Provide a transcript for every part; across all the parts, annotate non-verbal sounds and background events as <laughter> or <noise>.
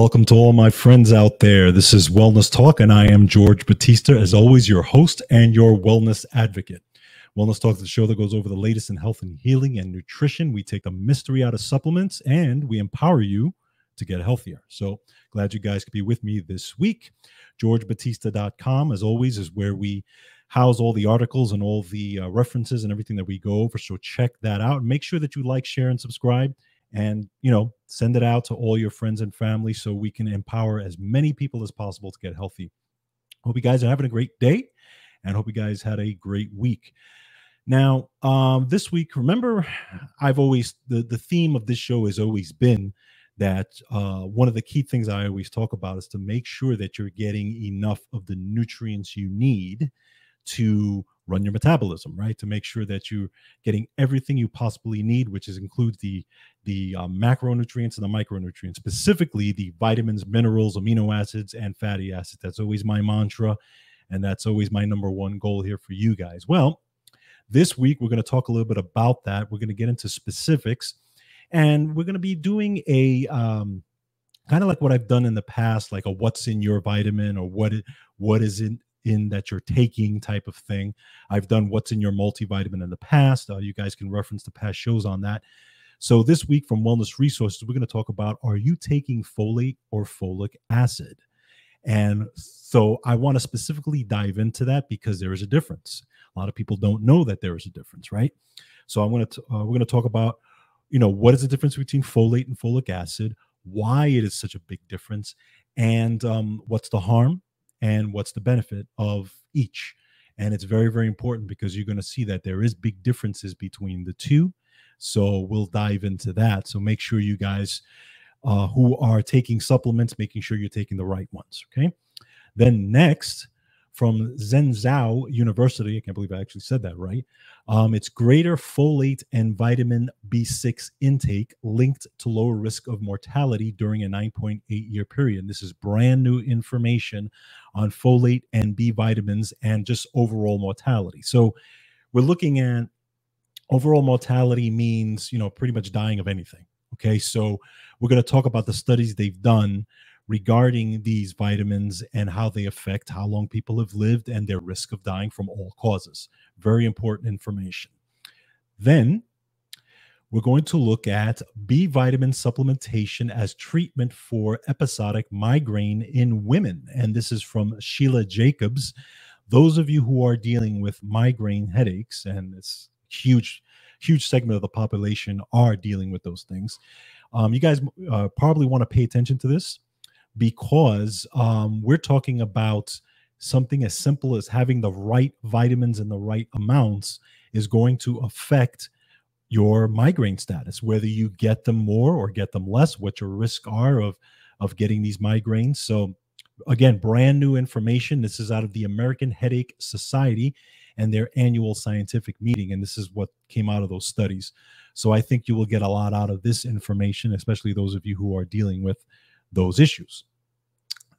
Welcome to all my friends out there. This is Wellness Talk, and I am George Batista, as always, your host and your wellness advocate. Wellness Talk is the show that goes over the latest in health and healing and nutrition. We take the mystery out of supplements and we empower you to get healthier. So glad you guys could be with me this week. GeorgeBatista.com, as always, is where we house all the articles and all the uh, references and everything that we go over. So check that out. Make sure that you like, share, and subscribe and you know send it out to all your friends and family so we can empower as many people as possible to get healthy. Hope you guys are having a great day and hope you guys had a great week. Now um this week remember i've always the the theme of this show has always been that uh, one of the key things I always talk about is to make sure that you're getting enough of the nutrients you need to run your metabolism right? To make sure that you're getting everything you possibly need which is includes the the uh, macronutrients and the micronutrients specifically the vitamins minerals amino acids and fatty acids. That's always my mantra and that's always my number one goal here for you guys. Well this week we're going to talk a little bit about that. We're going to get into specifics and we're going to be doing a um, kind of like what I've done in the past, like a what's in your vitamin or what what is in in that you're taking type of thing. I've done what's in your multivitamin in the past. Uh, you guys can reference the past shows on that. So this week from Wellness Resources, we're going to talk about are you taking folate or folic acid? And so I want to specifically dive into that because there is a difference. A lot of people don't know that there is a difference, right? So I'm going to uh, we're going to talk about you know what is the difference between folate and folic acid, why it is such a big difference, and um, what's the harm and what's the benefit of each. And it's very, very important because you're going to see that there is big differences between the two. So we'll dive into that. So make sure you guys uh, who are taking supplements, making sure you're taking the right ones. Okay. Then next, from Zhengzhou University. I can't believe I actually said that right. Um, it's greater folate and vitamin B6 intake linked to lower risk of mortality during a 9.8 year period. This is brand new information on folate and B vitamins and just overall mortality. So we're looking at overall mortality means, you know, pretty much dying of anything. Okay. So we're going to talk about the studies they've done regarding these vitamins and how they affect how long people have lived and their risk of dying from all causes. Very important information. Then we're going to look at B vitamin supplementation as treatment for episodic migraine in women. And this is from Sheila Jacobs. Those of you who are dealing with migraine headaches, and it's huge, huge segment of the population are dealing with those things. Um, you guys uh, probably want to pay attention to this because um, we're talking about something as simple as having the right vitamins in the right amounts is going to affect your migraine status whether you get them more or get them less what your risks are of of getting these migraines. So again brand new information. This is out of the american headache society and their annual scientific meeting and this is what came out of those studies. So i think you will get a lot out of this information especially those of you who are dealing with those issues.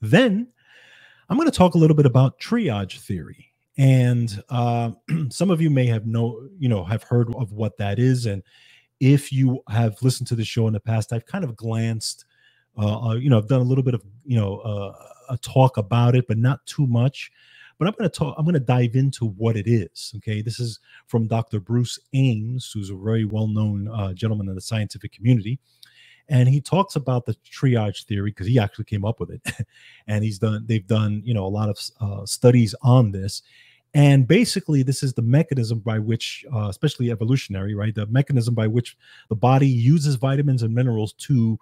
Then I'm going to talk a little bit about triage theory. And uh, <clears throat> some of you may have know, you know, have heard of what that is. And if you have listened to the show in the past, I've kind of glanced, uh, uh, you know, I've done a little bit of, you know, uh, a talk about it, but not too much. But I'm going to talk, I'm going to dive into what it is. Okay. This is from Dr. Bruce Ames, who's a very well known uh, gentleman in the scientific community and he talks about the triage theory because he actually came up with it. <laughs> And he's done they've done you know a lot of uh, studies on this. And basically this is the mechanism by which uh, especially evolutionary right? The mechanism by which the body uses vitamins and minerals to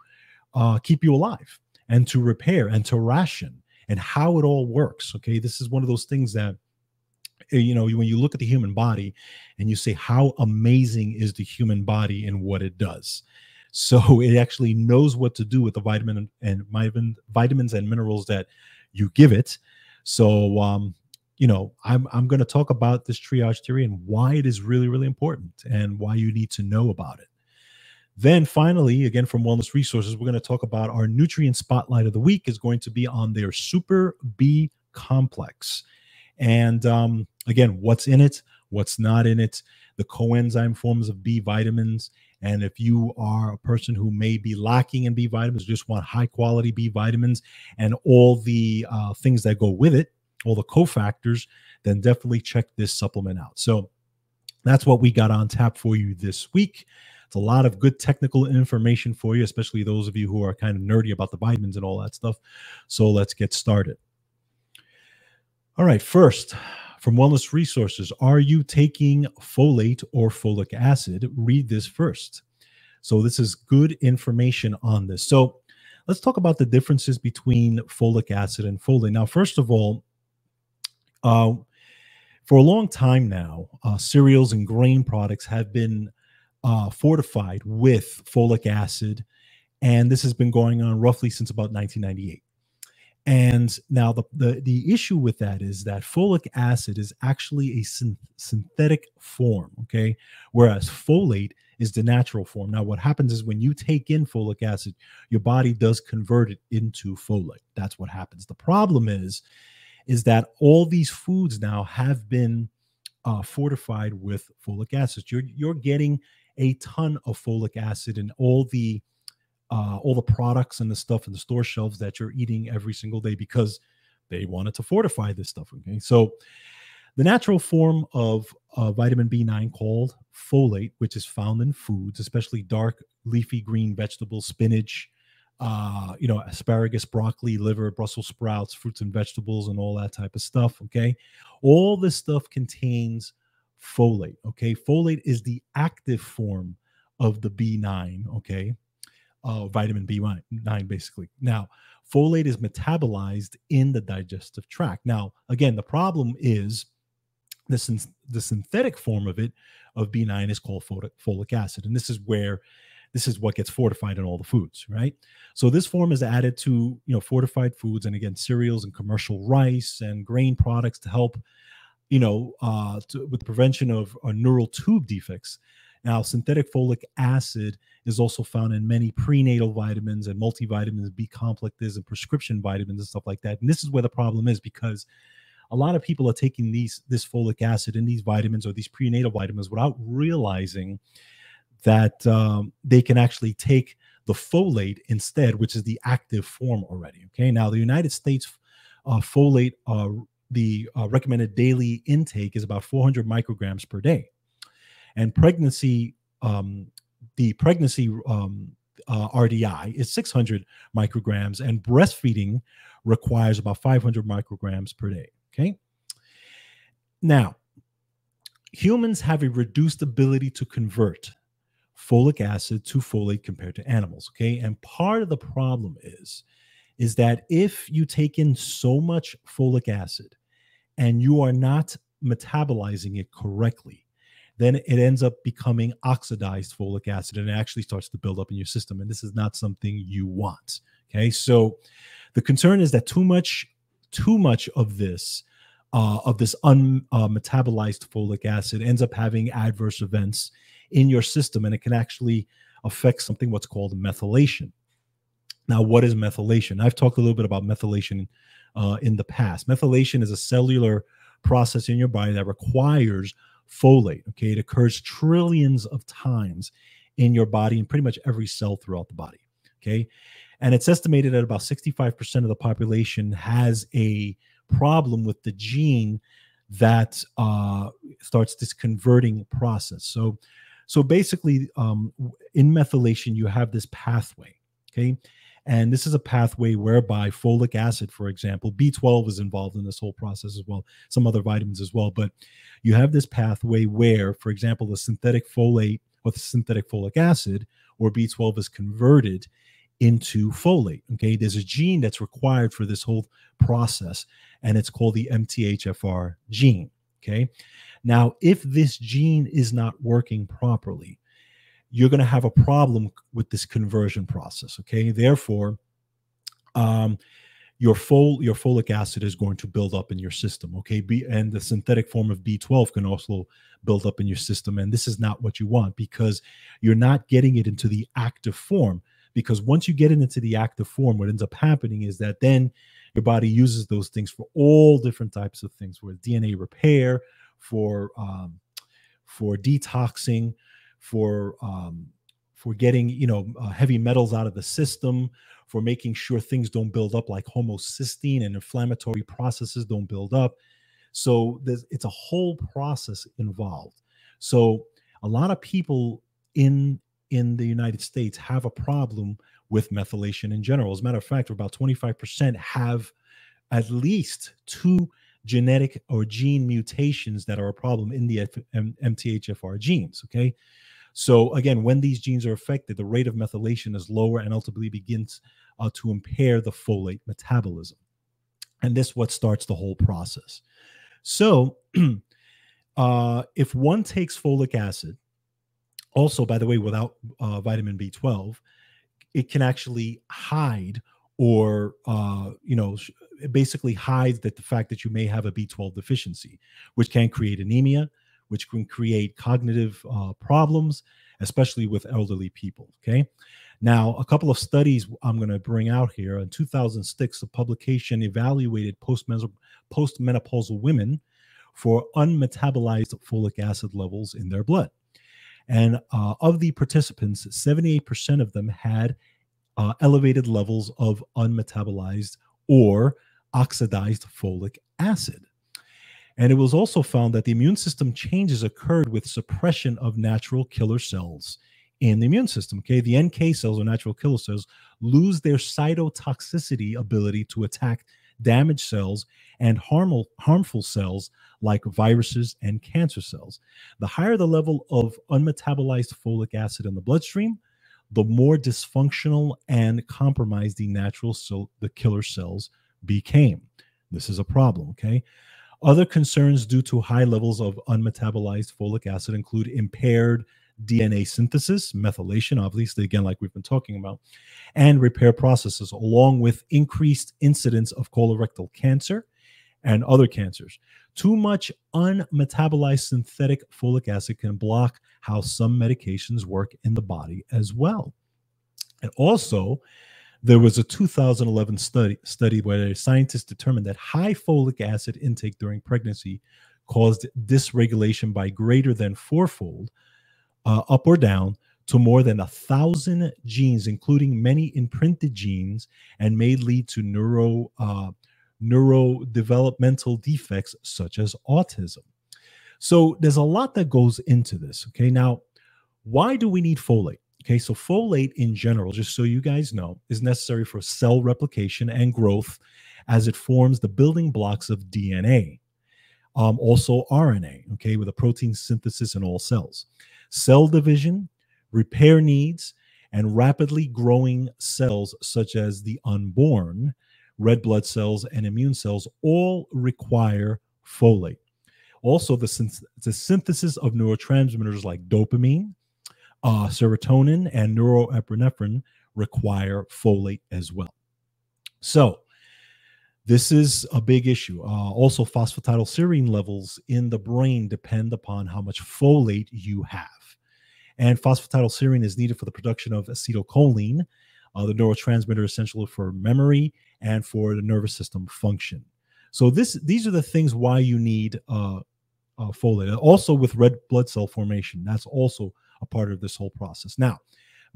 uh, keep you alive and to repair and to ration and how it all works okay? This is one of those things that eh, you know when you look at the human body and you say how amazing is the human body and what it does so <laughs> it actually knows what to do with the vitamin and vitamin, vitamins and minerals that you give it. So, um, you know, I'm I'm going to talk about this triage theory and why it is really really important and why you need to know about it. Then finally, again from Wellness Resources, we're going to talk about our nutrient spotlight of the week is going to be on their Super B complex. And um, again, what's in it, what's not in it, the coenzyme forms of B vitamins, And if you are a person who may be lacking in B vitamins, just want high quality B vitamins and all the uh, things that go with it, all the cofactors, then definitely check this supplement out. So that's what we got on tap for you this week. It's a lot of good technical information for you, especially those of you who are kind of nerdy about the vitamins and all that stuff. So let's get started. All right, first, from Wellness Resources, are you taking folate or folic acid? Read this first. So, this is good information on this. So, let's talk about the differences between folic acid and folate. Now, first of all, uh, for a long time now, uh, cereals and grain products have been uh, fortified with folic acid, and this has been going on roughly since about 1998. And now the, the, the issue with that is that folic acid is actually a syn- synthetic form, okay? Whereas folate is the natural form. Now, what happens is when you take in folic acid, your body does convert it into folate. That's what happens. The problem is, is that all these foods now have been uh, fortified with folic acid. You're you're getting a ton of folic acid in all the uh, all the products and the stuff in the store shelves that you're eating every single day because they wanted to fortify this stuff. Okay, so the natural form of uh, vitamin B9 called folate, which is found in foods, especially dark leafy green vegetables, spinach, uh, you know, asparagus, broccoli, liver, Brussels sprouts, fruits and vegetables, and all that type of stuff. Okay. All this stuff contains folate. Okay. Folate is the active form of the B9. Okay uh, vitamin B9, basically. Now, folate is metabolized in the digestive tract. Now, again, the problem is the, syn- the synthetic form of it, of B9, is called folic, folic acid. And this is where this is what gets fortified in all the foods, right? So this form is added to, you know, fortified foods and again, cereals and commercial rice and grain products to help, you know, uh, to, with the prevention of uh, neural tube defects. Now, synthetic folic acid is also found in many prenatal vitamins and multivitamins, B complexes, and prescription vitamins and stuff like that. And this is where the problem is because a lot of people are taking these this folic acid and these vitamins or these prenatal vitamins without realizing that um, they can actually take the folate instead, which is the active form already. Okay, now the United States uh, folate, uh, the uh, recommended daily intake is about 400 micrograms per day and pregnancy um, the pregnancy um, uh, RDI is 600 micrograms, and breastfeeding requires about 500 micrograms per day. Okay. Now, humans have a reduced ability to convert folic acid to folate compared to animals. Okay. And part of the problem is, is that if you take in so much folic acid and you are not metabolizing it correctly, then it ends up becoming oxidized folic acid and it actually starts to build up in your system. And this is not something you want. Okay. So the concern is that too much, too much of this, uh, of this unmetabolized uh, folic acid ends up having adverse events in your system and it can actually affect something what's called methylation. Now, what is methylation? I've talked a little bit about methylation uh, in the past. Methylation is a cellular process in your body that requires folate. Okay, it occurs trillions of times in your body and pretty much every cell throughout the body. Okay, and it's estimated that about 65% of the population has a problem with the gene that uh, starts this converting process. So, so basically, um, in methylation, you have this pathway. Okay, and this is a pathway whereby folic acid, for example, B12 is involved in this whole process as well, some other vitamins as well. But you have this pathway where, for example, the synthetic folate or the synthetic folic acid or B12 is converted into folate. Okay. There's a gene that's required for this whole process, and it's called the MTHFR gene. Okay. Now, if this gene is not working properly, you're going to have a problem with this conversion process. Okay, therefore, um, your fol your folic acid is going to build up in your system. Okay, B and the synthetic form of B12 can also build up in your system, and this is not what you want because you're not getting it into the active form. Because once you get it into the active form, what ends up happening is that then your body uses those things for all different types of things, for DNA repair, for um, for detoxing, for um, for getting you know uh, heavy metals out of the system, for making sure things don't build up like homocysteine and inflammatory processes don't build up. So it's a whole process involved. So a lot of people in in the United States have a problem with methylation in general. As a matter of fact, about 25% have at least two genetic or gene mutations that are a problem in the MTHFR genes. Okay. So, again, when these genes are affected, the rate of methylation is lower and ultimately begins uh, to impair the folate metabolism. And this what starts the whole process. So, <clears throat> uh, if one takes folic acid, also, by the way, without uh, vitamin B12, it can actually hide or uh, you know basically hides that the fact that you may have a b12 deficiency which can create anemia which can create cognitive uh, problems especially with elderly people okay? Now a couple of studies i'm going to bring out here. In 2006 a publication evaluated postmenopausal women for unmetabolized folic acid levels in their blood. And uh, of the participants 78% of them had uh, elevated levels of unmetabolized or oxidized folic acid. And it was also found that the immune system changes occurred with suppression of natural killer cells in the immune system. Okay, the NK cells or natural killer cells lose their cytotoxicity ability to attack damaged cells and harmful, harmful cells like viruses and cancer cells. The higher the level of unmetabolized folic acid in the bloodstream, the more dysfunctional and compromised the natural cell, the killer cells became. This is a problem, okay? Other concerns due to high levels of unmetabolized folic acid include impaired DNA synthesis, methylation, obviously, again, like we've been talking about, and repair processes, along with increased incidence of colorectal cancer and other cancers. Too much unmetabolized synthetic folic acid can block how some medications work in the body as well. And also, there was a 2011 study, study where scientists determined that high folic acid intake during pregnancy caused dysregulation by greater than fourfold, uh, up or down, to more than a thousand genes, including many imprinted genes, and may lead to neuro uh, neurodevelopmental defects such as autism. So there's a lot that goes into this. Okay. Now, why do we need folate? Okay. So, folate in general, just so you guys know, is necessary for cell replication and growth as it forms the building blocks of DNA. Um, also, RNA, okay, with a protein synthesis in all cells, cell division, repair needs, and rapidly growing cells such as the unborn red blood cells, and immune cells all require folate. Also, the, the synthesis of neurotransmitters like dopamine, uh, serotonin, and norepinephrine require folate as well. So, this is a big issue. Uh, also, phosphatidylserine levels in the brain depend upon how much folate you have. And phosphatidylserine is needed for the production of acetylcholine, uh, the neurotransmitter essential for memory and for the nervous system function. So this these are the things why you need uh, uh, folate. Also with red blood cell formation, that's also a part of this whole process. Now,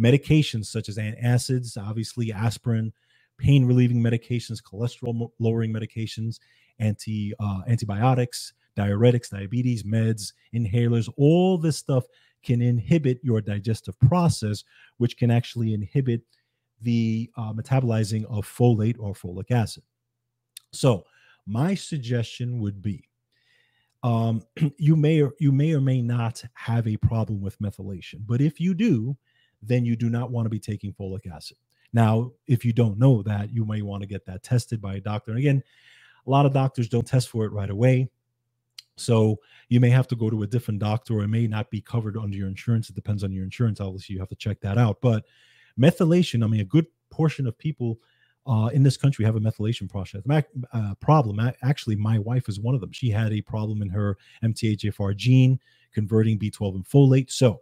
medications such as antacids, obviously aspirin, pain relieving medications, cholesterol lowering medications, anti uh, antibiotics, diuretics, diabetes meds, inhalers, all this stuff can inhibit your digestive process, which can actually inhibit the uh, metabolizing of folate or folic acid. So, my suggestion would be um, <clears throat> you may or you may or may not have a problem with methylation, but if you do, then you do not want to be taking folic acid. Now, if you don't know that, you may want to get that tested by a doctor. And again, a lot of doctors don't test for it right away. So you may have to go to a different doctor, or it may not be covered under your insurance. It depends on your insurance. Obviously, you have to check that out. But methylation, I mean, a good portion of people uh, in this country we have a methylation process uh, problem. Actually, my wife is one of them. She had a problem in her MTHFR gene converting B12 and folate. So,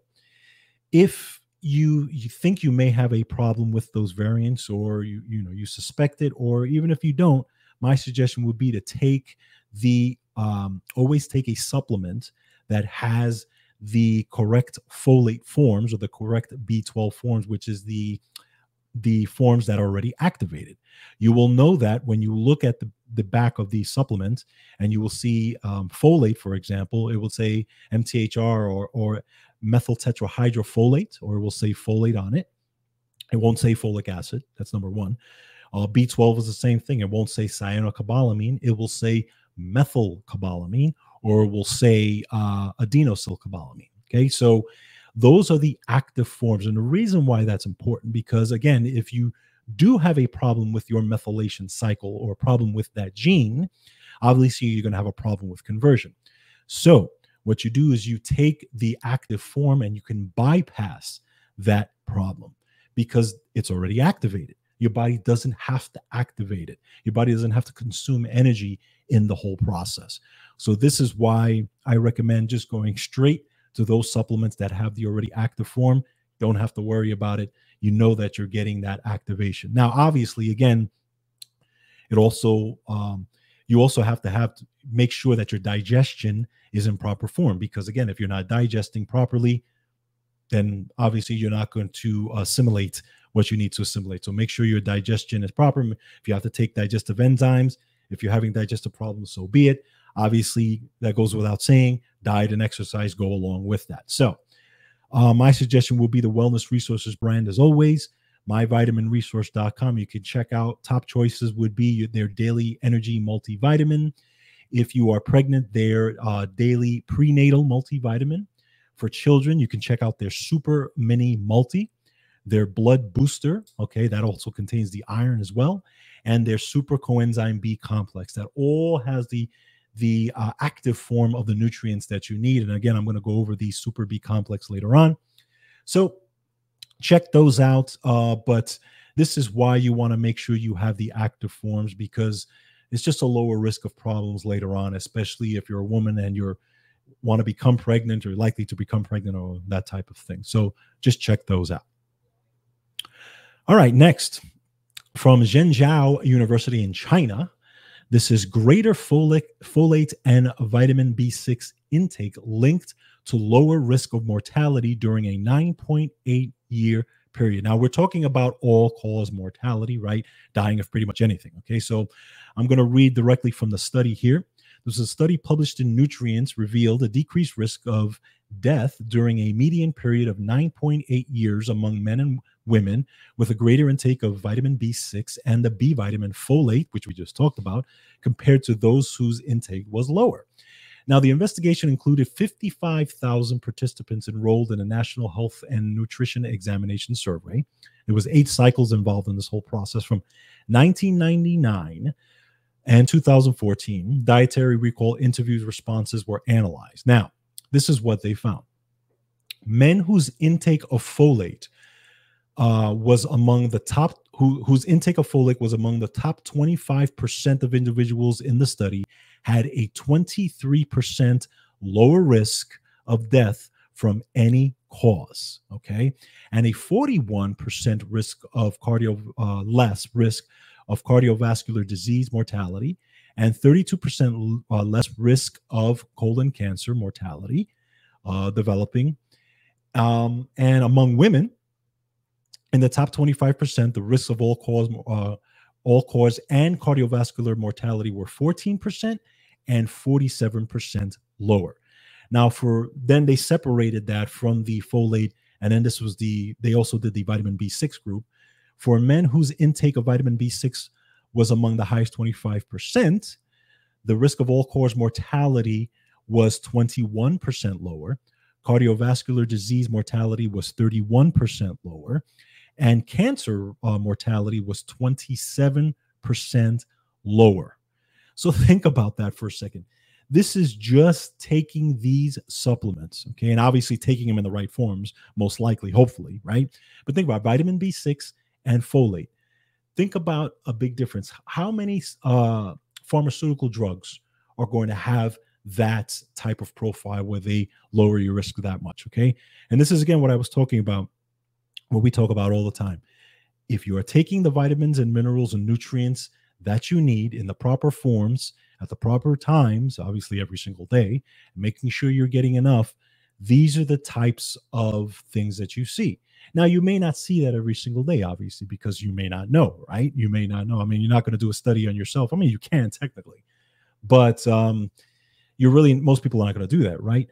if you you think you may have a problem with those variants, or you you know you suspect it, or even if you don't, my suggestion would be to take the um, always take a supplement that has the correct folate forms or the correct B12 forms, which is the the forms that are already activated. You will know that when you look at the, the back of the supplement and you will see um, folate, for example, it will say MTHR or, or methyl tetrahydrofolate, or it will say folate on it. It won't say folic acid. That's number one. Uh, B12 is the same thing. It won't say cyanocobalamin. It will say methylcobalamin, or it will say uh, adenosylcobalamin. Okay, so those are the active forms. And the reason why that's important, because again, if you do have a problem with your methylation cycle or a problem with that gene, obviously you're going to have a problem with conversion. So, what you do is you take the active form and you can bypass that problem because it's already activated. Your body doesn't have to activate it. Your body doesn't have to consume energy in the whole process. So, this is why I recommend just going straight to those supplements that have the already active form. Don't have to worry about it. You know that you're getting that activation. Now, obviously, again, it also um, you also have to have to make sure that your digestion is in proper form because again, if you're not digesting properly, then obviously you're not going to assimilate what you need to assimilate. So make sure your digestion is proper. If you have to take digestive enzymes, if you're having digestive problems, so be it. Obviously, that goes without saying. Diet and exercise go along with that. So, uh, my suggestion will be the Wellness Resources brand as always. MyVitaminResource.com. You can check out top choices would be their daily energy multivitamin. If you are pregnant, their uh, daily prenatal multivitamin. For children, you can check out their super mini multi, their blood booster. Okay, that also contains the iron as well, and their super coenzyme B complex that all has the the uh, active form of the nutrients that you need. And again, I'm going to go over the Super B complex later on. So check those out. Uh, but this is why you want to make sure you have the active forms because it's just a lower risk of problems later on, especially if you're a woman and you're want to become pregnant or likely to become pregnant or that type of thing. So just check those out. All right, next from Zhenjiao University in China, this is greater folic, folate and vitamin B6 intake linked to lower risk of mortality during a 9.8 year period. Now, we're talking about all cause mortality, right? Dying of pretty much anything. Okay, so I'm going to read directly from the study here. This is a study published in Nutrients revealed a decreased risk of death during a median period of 9.8 years among men and women with a greater intake of vitamin B6 and the B vitamin folate, which we just talked about, compared to those whose intake was lower. Now, the investigation included 55,000 participants enrolled in a national health and nutrition examination survey. There was eight cycles involved in this whole process from 1999 and 2014. Dietary recall interviews responses were analyzed. Now, this is what they found. Men whose intake of folate uh, was among the top who, whose intake of folate was among the top 25% of individuals in the study had a 23% lower risk of death from any cause okay? And a 41% risk of cardio uh, less risk of cardiovascular disease mortality and 32% uh, less risk of colon cancer mortality uh, developing um, and among women in the top 25%, the risks of all cause, uh, all cause and cardiovascular mortality were 14% and 47% lower. Now, for then they separated that from the folate, and then this was the they also did the vitamin B6 group. For men whose intake of vitamin B6 was among the highest 25%, the risk of all cause mortality was 21% lower. Cardiovascular disease mortality was 31% lower and cancer uh, mortality was 27% lower. So <laughs> think about that for a second. This is just taking these supplements, okay, and obviously taking them in the right forms, most likely, hopefully, right? But think about vitamin B6 and folate. Think about a big difference. How many uh, pharmaceutical drugs are going to have that type of profile where they lower your risk that much, okay? And this is again what I was talking about what we talk about all the time. If you are taking the vitamins and minerals and nutrients that you need in the proper forms at the proper times, obviously every single day, making sure you're getting enough, these are the types of things that you see. Now, you may not see that every single day, obviously, because you may not know, right? You may not know. I mean, you're not going to do a study on yourself. I mean, you can technically, but um, you're really, most people are not going to do that, right?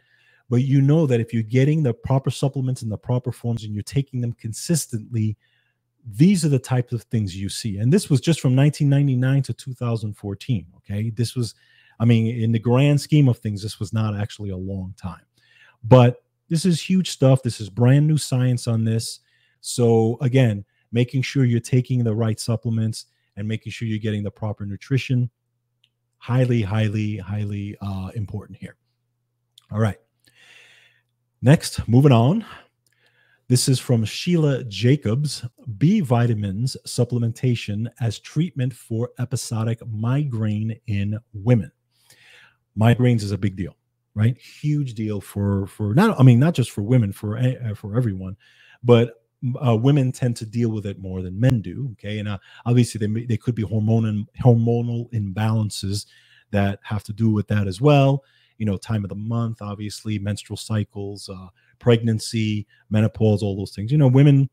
But you know that if you're getting the proper supplements in the proper forms and you're taking them consistently, these are the types of things you see. And this was just from 1999 to 2014. Okay. This was, I mean, in the grand scheme of things, this was not actually a long time. But this is huge stuff. This is brand new science on this. So, again, making sure you're taking the right supplements and making sure you're getting the proper nutrition highly highly highly uh, important here all right next moving on this is from sheila jacobs b vitamins supplementation as treatment for episodic migraine in women migraines is a big deal right? Huge deal for for not I mean not just for women for uh, for everyone, but uh, women tend to deal with it more than men do. Okay, and uh, obviously they they could be hormonal hormonal imbalances that have to do with that as well. You know, time of the month, obviously, menstrual cycles, uh, pregnancy, menopause, all those things. You know, women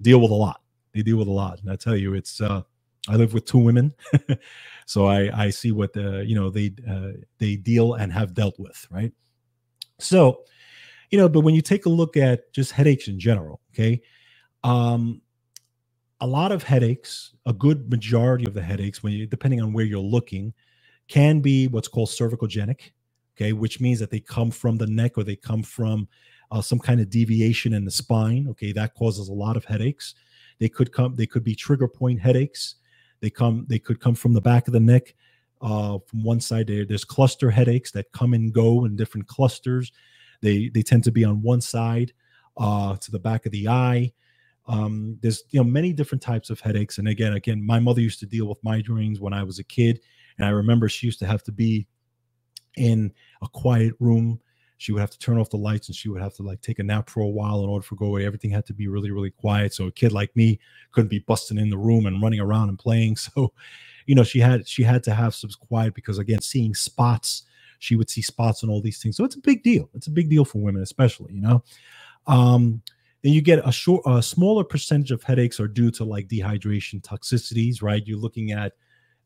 deal with a lot. They deal with a lot, and I tell you, it's uh, I live with two women, <laughs> so I I see what the you know they uh, they deal and have dealt with, right? So, you know, but when you take a look at just headaches in general, okay, um, a lot of headaches, a good majority of the headaches, when you depending on where you're looking, can be what's called cervicogenic, okay, which means that they come from the neck or they come from uh, some kind of deviation in the spine. Okay, that causes a lot of headaches. They could come, they could be trigger point headaches. They come, they could come from the back of the neck. Uh, from one side, there, there's cluster headaches that come and go in different clusters. They they tend to be on one side, uh, to the back of the eye. Um, there's you know many different types of headaches. And again, again, my mother used to deal with migraines when I was a kid, and I remember she used to have to be in a quiet room she would have to turn off the lights and she would have to like take a nap for a while in order for go away. Everything had to be really, really quiet. So a kid like me couldn't be busting in the room and running around and playing. <laughs> So, you know, she had she had to have some quiet because again, seeing spots, she would see spots and all these things. So it's a big deal. It's a big deal for women, especially, you know. Um, and you get a short a smaller percentage of headaches are due to like dehydration toxicities, right? You're looking at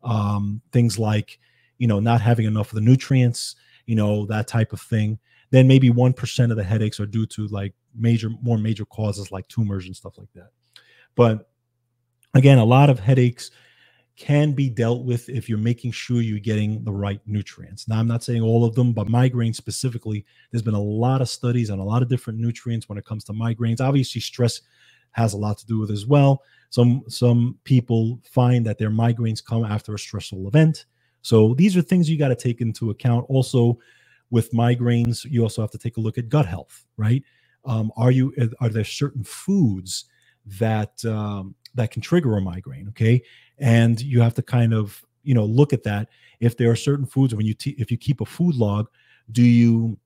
um, things like, you know, not having enough of the nutrients, you know, that type of thing then maybe 1% of the headaches are due to like major more major causes like tumors and stuff like that. But again a lot of headaches can be dealt with if you're making sure you're getting the right nutrients. Now i'm not saying all of them but migraine specifically there's been a lot of studies on a lot of different nutrients when it comes to migraines. Obviously stress has a lot to do with as well. Some some people find that their migraines come after a stressful event so these are things you got to take into account also with migraines, you also have to take a look at gut health, right? Um, are you are there certain foods that um, that can trigger a migraine? Okay, and you have to kind of you know look at that. If there are certain foods, when you if you keep a food log, do you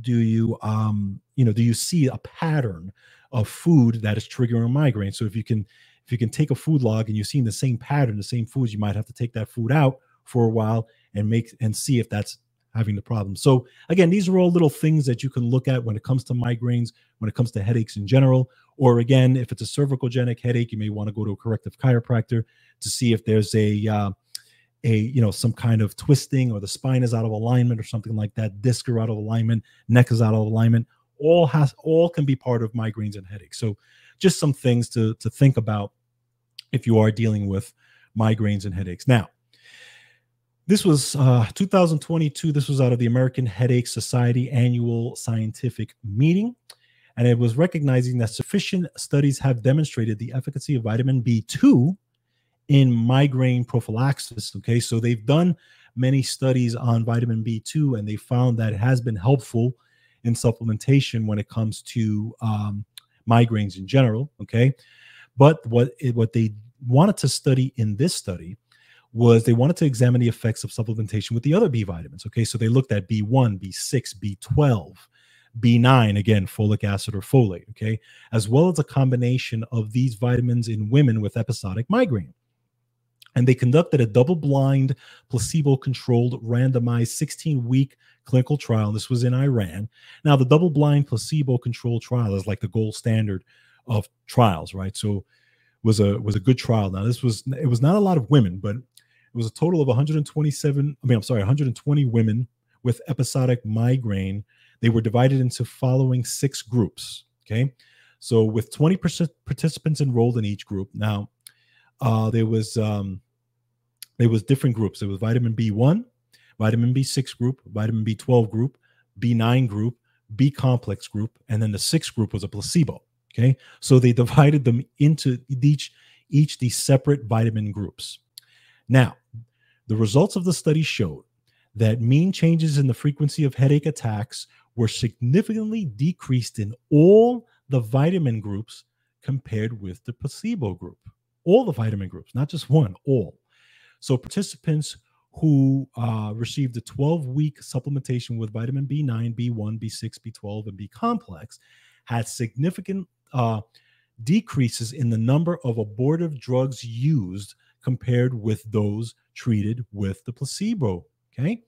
do you um you know do you see a pattern of food that is triggering a migraine? So if you can if you can take a food log and you're seeing the same pattern, the same foods, you might have to take that food out for a while and make and see if that's having the problem. So again, these are all little things that you can look at when it comes to migraines, when it comes to headaches in general. Or again, if it's a cervicogenic headache, you may want to go to a corrective chiropractor to see if there's a uh, a you know some kind of twisting or the spine is out of alignment or something like that. Disc are out of alignment, neck is out of alignment. All has all can be part of migraines and headaches. So just some things to to think about if you are dealing with migraines and headaches. Now, this was uh, 2022. This was out of the American Headache Society annual scientific meeting. And it was recognizing that sufficient studies have demonstrated the efficacy of vitamin B2 in migraine prophylaxis. Okay, so they've done many studies on vitamin B2 and they found that it has been helpful in supplementation when it comes to um, migraines in general. Okay, but what, what they wanted to study in this study was they wanted to examine the effects of supplementation with the other B vitamins. Okay, so they looked at B1, B6, B12, B9, again, folic acid or folate, okay, as well as a combination of these vitamins in women with episodic migraine. And they conducted a double blind, placebo controlled, randomized 16 week clinical trial. This was in Iran. Now, the double blind, placebo controlled trial is like the gold standard of trials, right? So, was a was a good trial. Now, this was it was not a lot of women, but it was a total of 127. I mean, I'm sorry, 120 women with episodic migraine. They were divided into following six groups. Okay, so with 20 participants enrolled in each group. Now, uh, there was um, there was different groups. There was vitamin B1, vitamin B6 group, vitamin B12 group, B9 group, B complex group, and then the sixth group was a placebo. Okay, so they <laughs> divided them into each each these separate vitamin groups. Now, the results of the study showed that mean changes in the frequency of headache attacks were significantly decreased in all the vitamin groups compared with the placebo group. All the vitamin groups, not just one, all. So participants who uh, received a 12 week supplementation with vitamin B9, B1, B6, B12, and B complex had significant uh, decreases in the number of abortive drugs used compared with those treated with the placebo. Okay.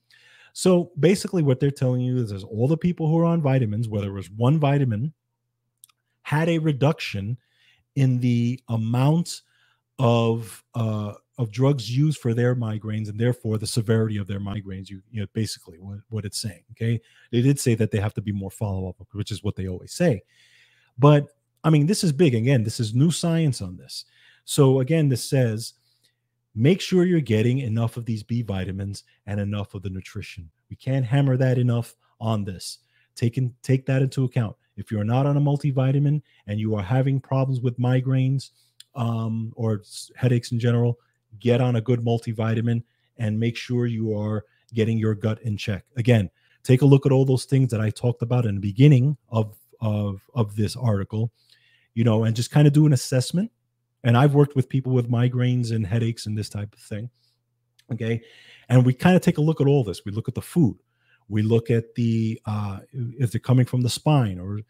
So basically, what they're telling you is, is all the people who are on vitamins, whether it was one vitamin, had a reduction in the amount of uh, of drugs used for their migraines and therefore the severity of their migraines. You, you know, basically what, what it's saying. Okay, they did say that they have to be more follow up, which is what they always say. But I mean, this is big. Again, this is new science on this. So again, this says make sure you're getting enough of these B vitamins and enough of the nutrition. We can't hammer that enough on this. Take, in, take that into account. If you're not on a multivitamin and you are having problems with migraines um, or headaches in general, get on a good multivitamin and make sure you are getting your gut in check. Again, take a look at all those things that I talked about in the beginning of of of this article, you know, and just kind of do an assessment. And I've worked with people with migraines and headaches and this type of thing. Okay. And we kind of take a look at all this. We look at the food. We look at the uh, if they're coming from the spine, or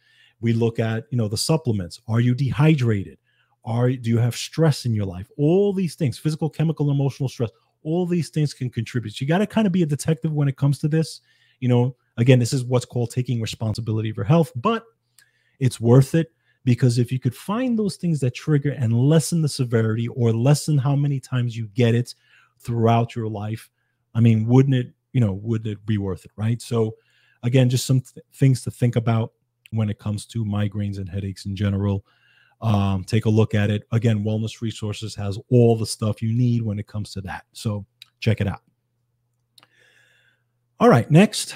we look at you know the supplements. Are you dehydrated? Are do you have stress in your life? All these things, physical, chemical, emotional stress, all these things can contribute. So you got to kind of be a detective when it comes to this. You know, again, this is what's called taking responsibility for health, but it's worth it because if you could find those things that trigger and lessen the severity or lessen how many times you get it throughout your life, I mean, wouldn't it, you know, wouldn't it be worth it, right? So, again, just some th- things to think about when it comes to migraines and headaches in general. Um, take a look at it. Again, Wellness Resources has all the stuff you need when it comes to that. So, check it out. All right, next,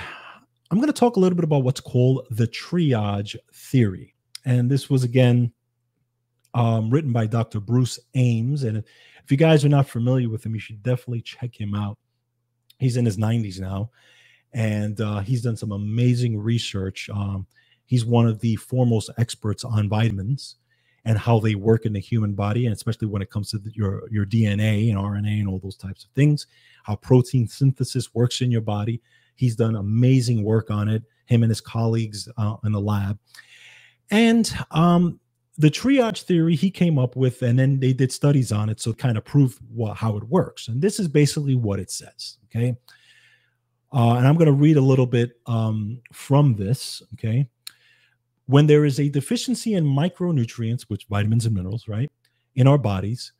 I'm going to talk a little bit about what's called the triage theory. And this was again um, written by Dr. Bruce Ames. And if you guys are not familiar with him, you should definitely check him out. He's in his 90s now, and uh, he's done some amazing research. Um, he's one of the foremost experts on vitamins and how they work in the human body, and especially when it comes to the, your your DNA and RNA and all those types of things, how protein synthesis works in your body. He's done amazing work on it. Him and his colleagues uh, in the lab, and um, the triage theory he came up with, and then they did studies on it, so kind of prove what, how it works. And this is basically what it says. Okay. Uh, and I'm going to read a little bit um, from this. Okay. When there is a deficiency in micronutrients, which vitamins and minerals, right, in our bodies,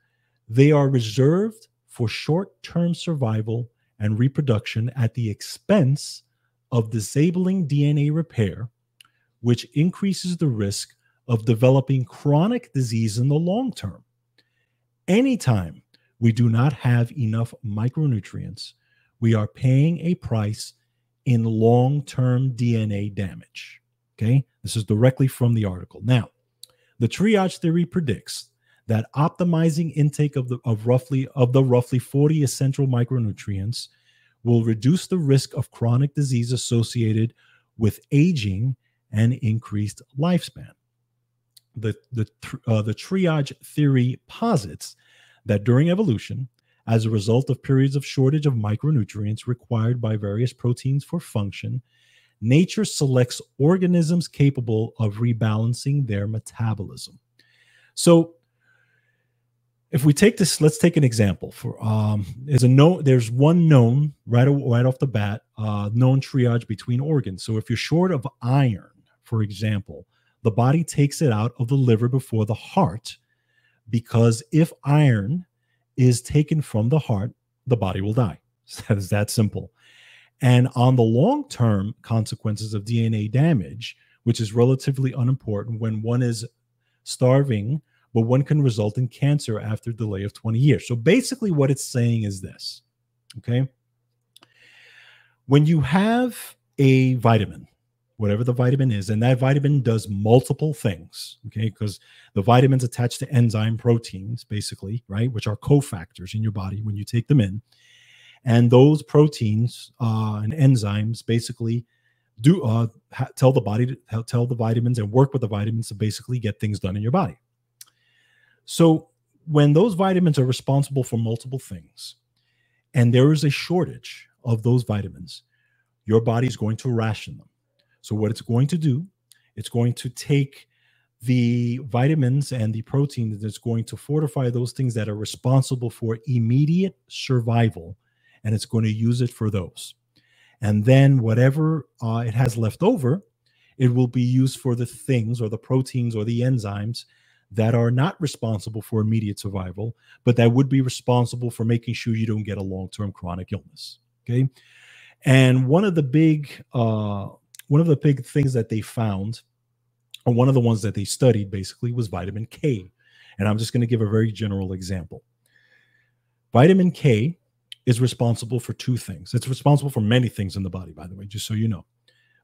they are reserved for short term survival and reproduction at the expense of disabling DNA repair, which increases the risk of developing chronic disease in the long term. Anytime we do not have enough micronutrients, we are paying a price in long term DNA damage. Okay, this is directly from the article. Now, the triage theory predicts that optimizing intake of the of roughly of the roughly 40 essential micronutrients will reduce the risk of chronic disease associated with aging and increased lifespan the the uh, the triage theory posits that during evolution, as a result of periods of shortage of micronutrients required by various proteins for function, nature selects organisms capable of rebalancing their metabolism. So if we take this, let's take an example. For um, there's a no, there's one known right right off the bat, uh, known triage between organs. So if you're short of iron, for example, the body takes it out of the liver before the heart, because if iron is taken from the heart, the body will die. <laughs> Is that simple. And on the long term consequences of DNA damage, which is relatively unimportant when one is starving but one can result in cancer after a delay of 20 years. So basically, what it's saying is this okay? When you have a vitamin, whatever the vitamin is, and that vitamin does multiple things, okay? Because the vitamins attach to enzyme proteins, basically, right? Which are cofactors in your body when you take them in. And those proteins uh, and enzymes basically do uh, ha- tell the body to tell the vitamins and work with the vitamins to basically get things done in your body. So when those vitamins are responsible for multiple things and there is a shortage of those vitamins, your body is going to ration them. So what it's going to do, it's going to take the vitamins and the protein that's going to fortify those things that are responsible for immediate survival and it's going to use it for those. And then whatever uh, it has left over, it will be used for the things or the proteins or the enzymes that are not responsible for immediate survival, but that would be responsible for making sure you don't get a long-term chronic illness. Okay, and one of the big uh, one of the big things that they found, or one of the ones that they studied, basically was vitamin K. And I'm just going to give a very general example. Vitamin K is responsible for two things. It's responsible for many things in the body, by the way, just so you know.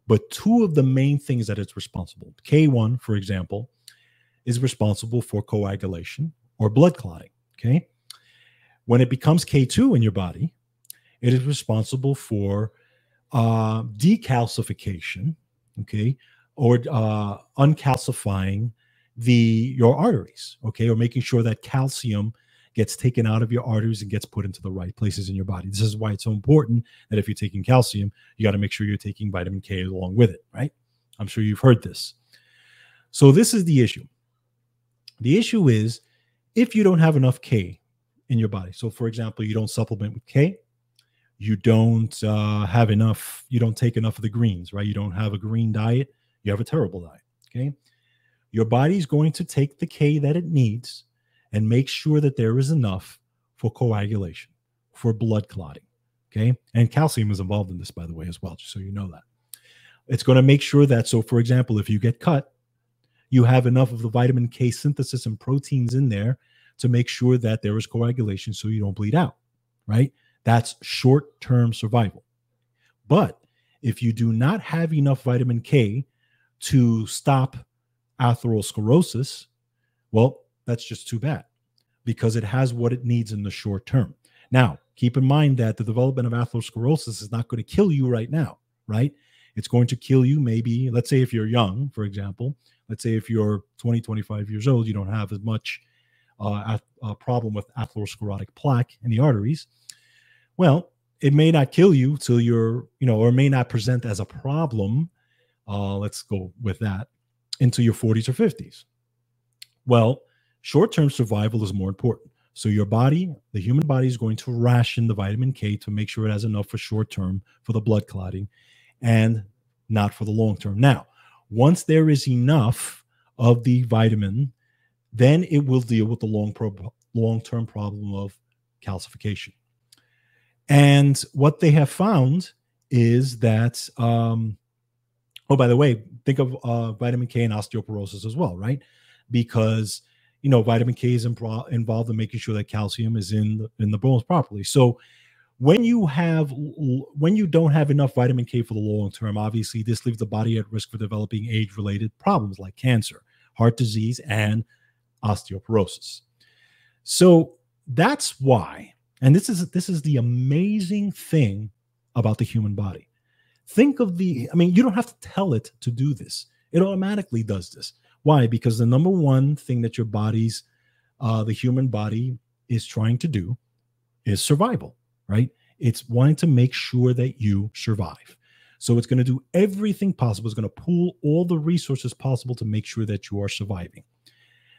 But two of the main things that it's responsible K1, for example, is responsible for coagulation or blood clotting. Okay. When it becomes K2 in your body, it is responsible for uh, decalcification, okay, or uh, uncalcifying the your arteries, okay, or making sure that calcium gets taken out of your arteries and gets put into the right places in your body. This is why it's so important that if you're taking calcium, you got to make sure you're taking vitamin K along with it, right? I'm sure you've heard this. So this is the issue. The issue is if you don't have enough K in your body. So, for example, you don't supplement with K, you don't uh, have enough, you don't take enough of the greens, right? You don't have a green diet, you have a terrible diet. Okay. Your body's going to take the K that it needs and make sure that there is enough for coagulation, for blood clotting. Okay. And calcium is involved in this, by the way, as well, just so you know that. It's going to make sure that, so for example, if you get cut, you have enough of the vitamin K synthesis and proteins in there to make sure that there is coagulation so you don't bleed out, right? That's short term survival. But if you do not have enough vitamin K to stop atherosclerosis, well, that's just too bad because it has what it needs in the short term. Now, keep in mind that the development of atherosclerosis is not going to kill you right now, right? It's going to kill you maybe, let's say if you're young, for example, let's say if you're 20, 25 years old, you don't have as much uh, a problem with atherosclerotic plaque in the arteries. Well, it may not kill you till you're, you know, or may not present as a problem. Uh, let's go with that into your 40s or 50s. Well, short term survival is more important. So your body, the human body, is going to ration the vitamin K to make sure it has enough for short term for the blood clotting, and not for the long term. Now, once there is enough of the vitamin, then it will deal with the long pro- long-term problem of calcification. And what they have found is that, um, oh, by the way, think of uh, vitamin K and osteoporosis as well, right? Because you know vitamin K is impro- involved in making sure that calcium is in the, in the bones properly. So when you have when you don't have enough vitamin K for the long term, obviously this leaves the body at risk for developing age-related problems like cancer, heart disease, and osteoporosis. So that's why, and this is this is the amazing thing about the human body. Think of the, I mean, you don't have to tell it to do this. It automatically does this. Why? Because the number one thing that your body's, uh, the human body is trying to do is survival right? It's wanting to make sure that you survive. So it's going to do everything possible. It's going to pool all the resources possible to make sure that you are surviving.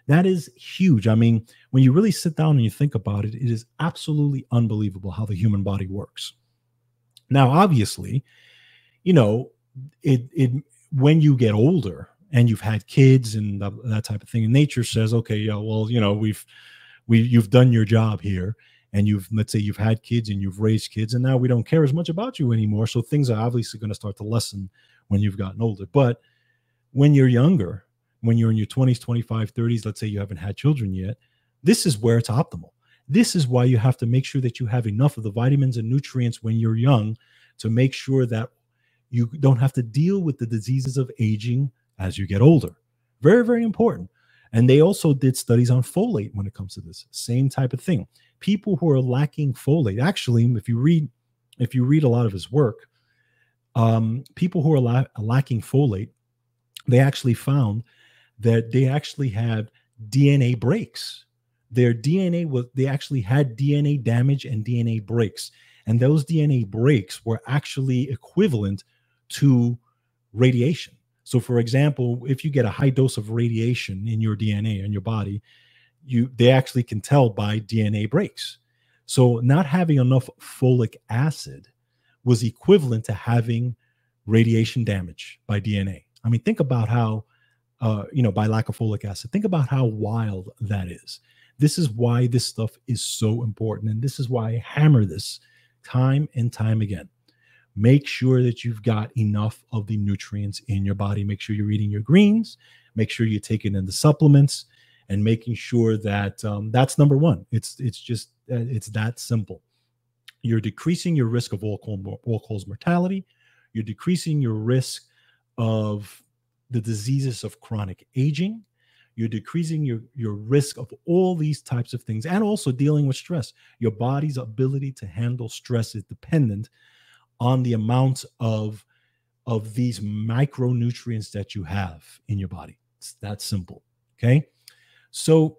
That is huge. I mean, when you really sit down and you think about it, it is absolutely unbelievable how the human body works. Now, obviously, you know, it it when you get older and you've had kids and that type of thing, and nature says, okay, yeah, well, you know, we've we you've done your job here and you've let's say you've had kids and you've raised kids and now we don't care as much about you anymore so things are obviously going to start to lessen when you've gotten older but when you're younger when you're in your 20s 25 30s let's say you haven't had children yet this is where it's optimal. This is why you have to make sure that you have enough of the vitamins and nutrients when you're young to make sure that you don't have to deal with the diseases of aging as you get older. Very very important. And they also did studies on folate when it comes to this. Same type of thing. People who are lacking folate actually if you read if you read a lot of his work um, people who are la- lacking folate they actually found that they actually had dna breaks their dna was they actually had dna damage and dna breaks and those dna breaks were actually equivalent to radiation so for example if you get a high dose of radiation in your dna in your body you they actually can tell by DNA breaks. So not having enough folic acid was equivalent to having radiation damage by DNA. I mean, think about how uh, you know by lack of folic acid. Think about how wild that is. This is why this stuff is so important, and this is why I hammer this time and time again. Make sure that you've got enough of the nutrients in your body. Make sure you're eating your greens. Make sure you're taking in the supplements and making sure that um, that's number one. It's it's just uh, it's that simple. You're decreasing your risk of all cause mortality. You're decreasing your risk of the diseases of chronic aging. You're decreasing your, your risk of all these types of things and also dealing with stress. Your body's ability to handle stress is dependent on the amount of, of these micronutrients that you have in your body. It's that simple. Okay. So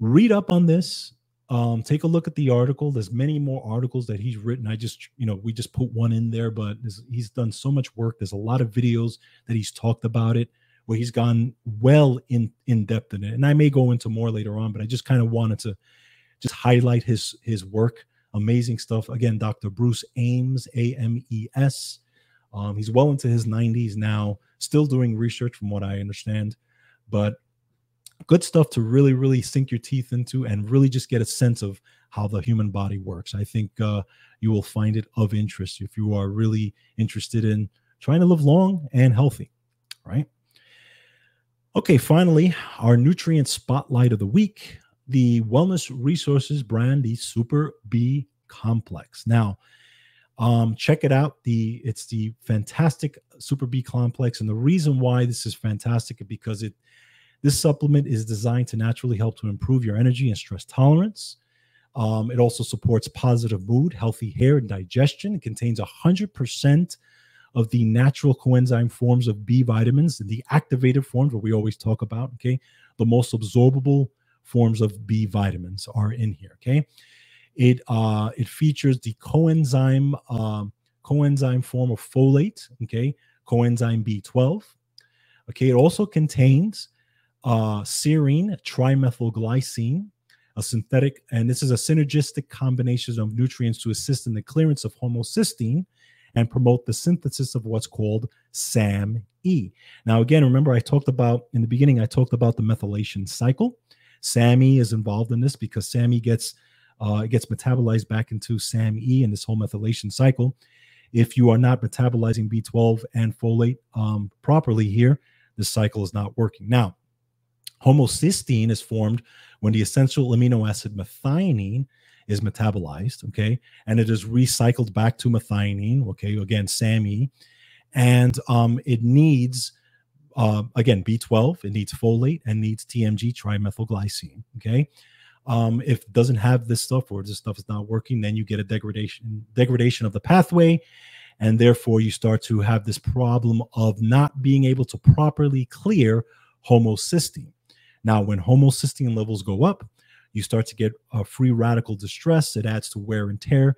read up on this. Um, take a look at the article. There's many more articles that he's written. I just, you know, we just put one in there, but he's done so much work. There's a lot of videos that he's talked about it where he's gone well in in depth in it. And I may go into more later on, but I just kind of wanted to just highlight his his work. Amazing stuff. Again, Dr. Bruce Ames, A M E S. Um, he's well into his 90s now, still doing research from what I understand. But good stuff to really really sink your teeth into and really just get a sense of how the human body works. I think uh, you will find it of interest if you are really interested in trying to live long and healthy right? Okay finally our nutrient spotlight of the week the wellness resources brand the super b complex. Now um, check it out. The it's the fantastic super b complex and the reason why this is fantastic is because it this supplement is designed to naturally help to improve your energy and stress tolerance. Um, it also supports positive mood, healthy hair, and digestion. It contains 100% of the natural coenzyme forms of B vitamins, the activated forms, what we always talk about. Okay. The most absorbable forms of B vitamins are in here. Okay. It uh, it features the coenzyme uh, coenzyme form of folate. Okay, coenzyme B12. Okay, it also contains uh, serine trimethylglycine, a synthetic, and this is a synergistic combination of nutrients to assist in the clearance of homocysteine and promote the synthesis of what's called SAMe. Now, again, remember I talked about in the beginning, I talked about the methylation cycle. SAMe is involved in this because SAMe gets uh, it gets metabolized back into SAMe in this whole methylation cycle. If you are not metabolizing B12 and folate um, properly here, this cycle is not working. Now, Homocysteine is formed when the essential amino acid methionine is metabolized, okay, and it is recycled back to methionine, okay, again, SAMe, and um, it needs, uh, again, B12, it needs folate and needs TMG trimethylglycine, okay. Um, if it doesn't have this stuff or this stuff is not working, then you get a degradation degradation of the pathway, and therefore you start to have this problem of not being able to properly clear homocysteine. Now, when homocysteine levels go up, you start to get a free radical distress. It adds to wear and tear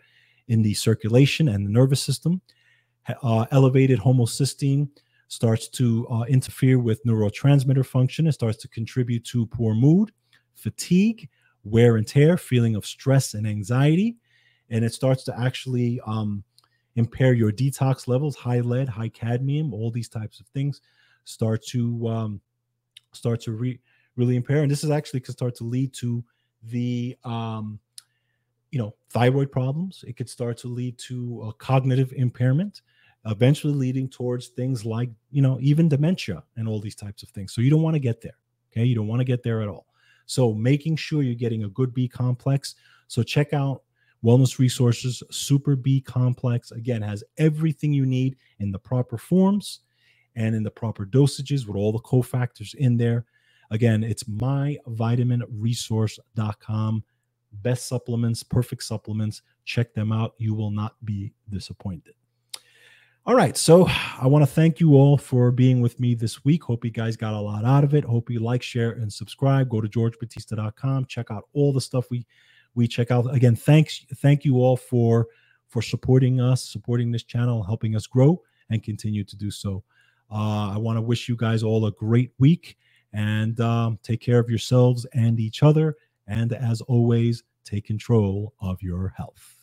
in the circulation and the nervous system. Uh, elevated homocysteine starts to uh, interfere with neurotransmitter function. It starts to contribute to poor mood, fatigue, wear and tear, feeling of stress and anxiety. And it starts to actually um, impair your detox levels, high lead, high cadmium, all these types of things start to um, start to re- really impair. And this is actually can start to lead to the um, you know thyroid problems. It could start to lead to a cognitive impairment eventually leading towards things like, you know, even dementia and all these types of things. So you don't want to get there. Okay. You don't want to get there at all. So making sure you're getting a good B complex. So check out Wellness Resources Super B Complex. Again, has everything you need in the proper forms and in the proper dosages with all the cofactors in there. Again, it's myvitaminresource.com. Best supplements, perfect supplements. Check them out. You will not be disappointed. All right. So I want to thank you all for being with me this week. Hope you guys got a lot out of it. Hope you like, share, and subscribe. Go to georgebatista.com. Check out all the stuff we we check out. Again, thanks. Thank you all for for supporting us, supporting this channel, helping us grow and continue to do so. Uh, I want to wish you guys all a great week and um, take care of yourselves and each other. And as always, take control of your health.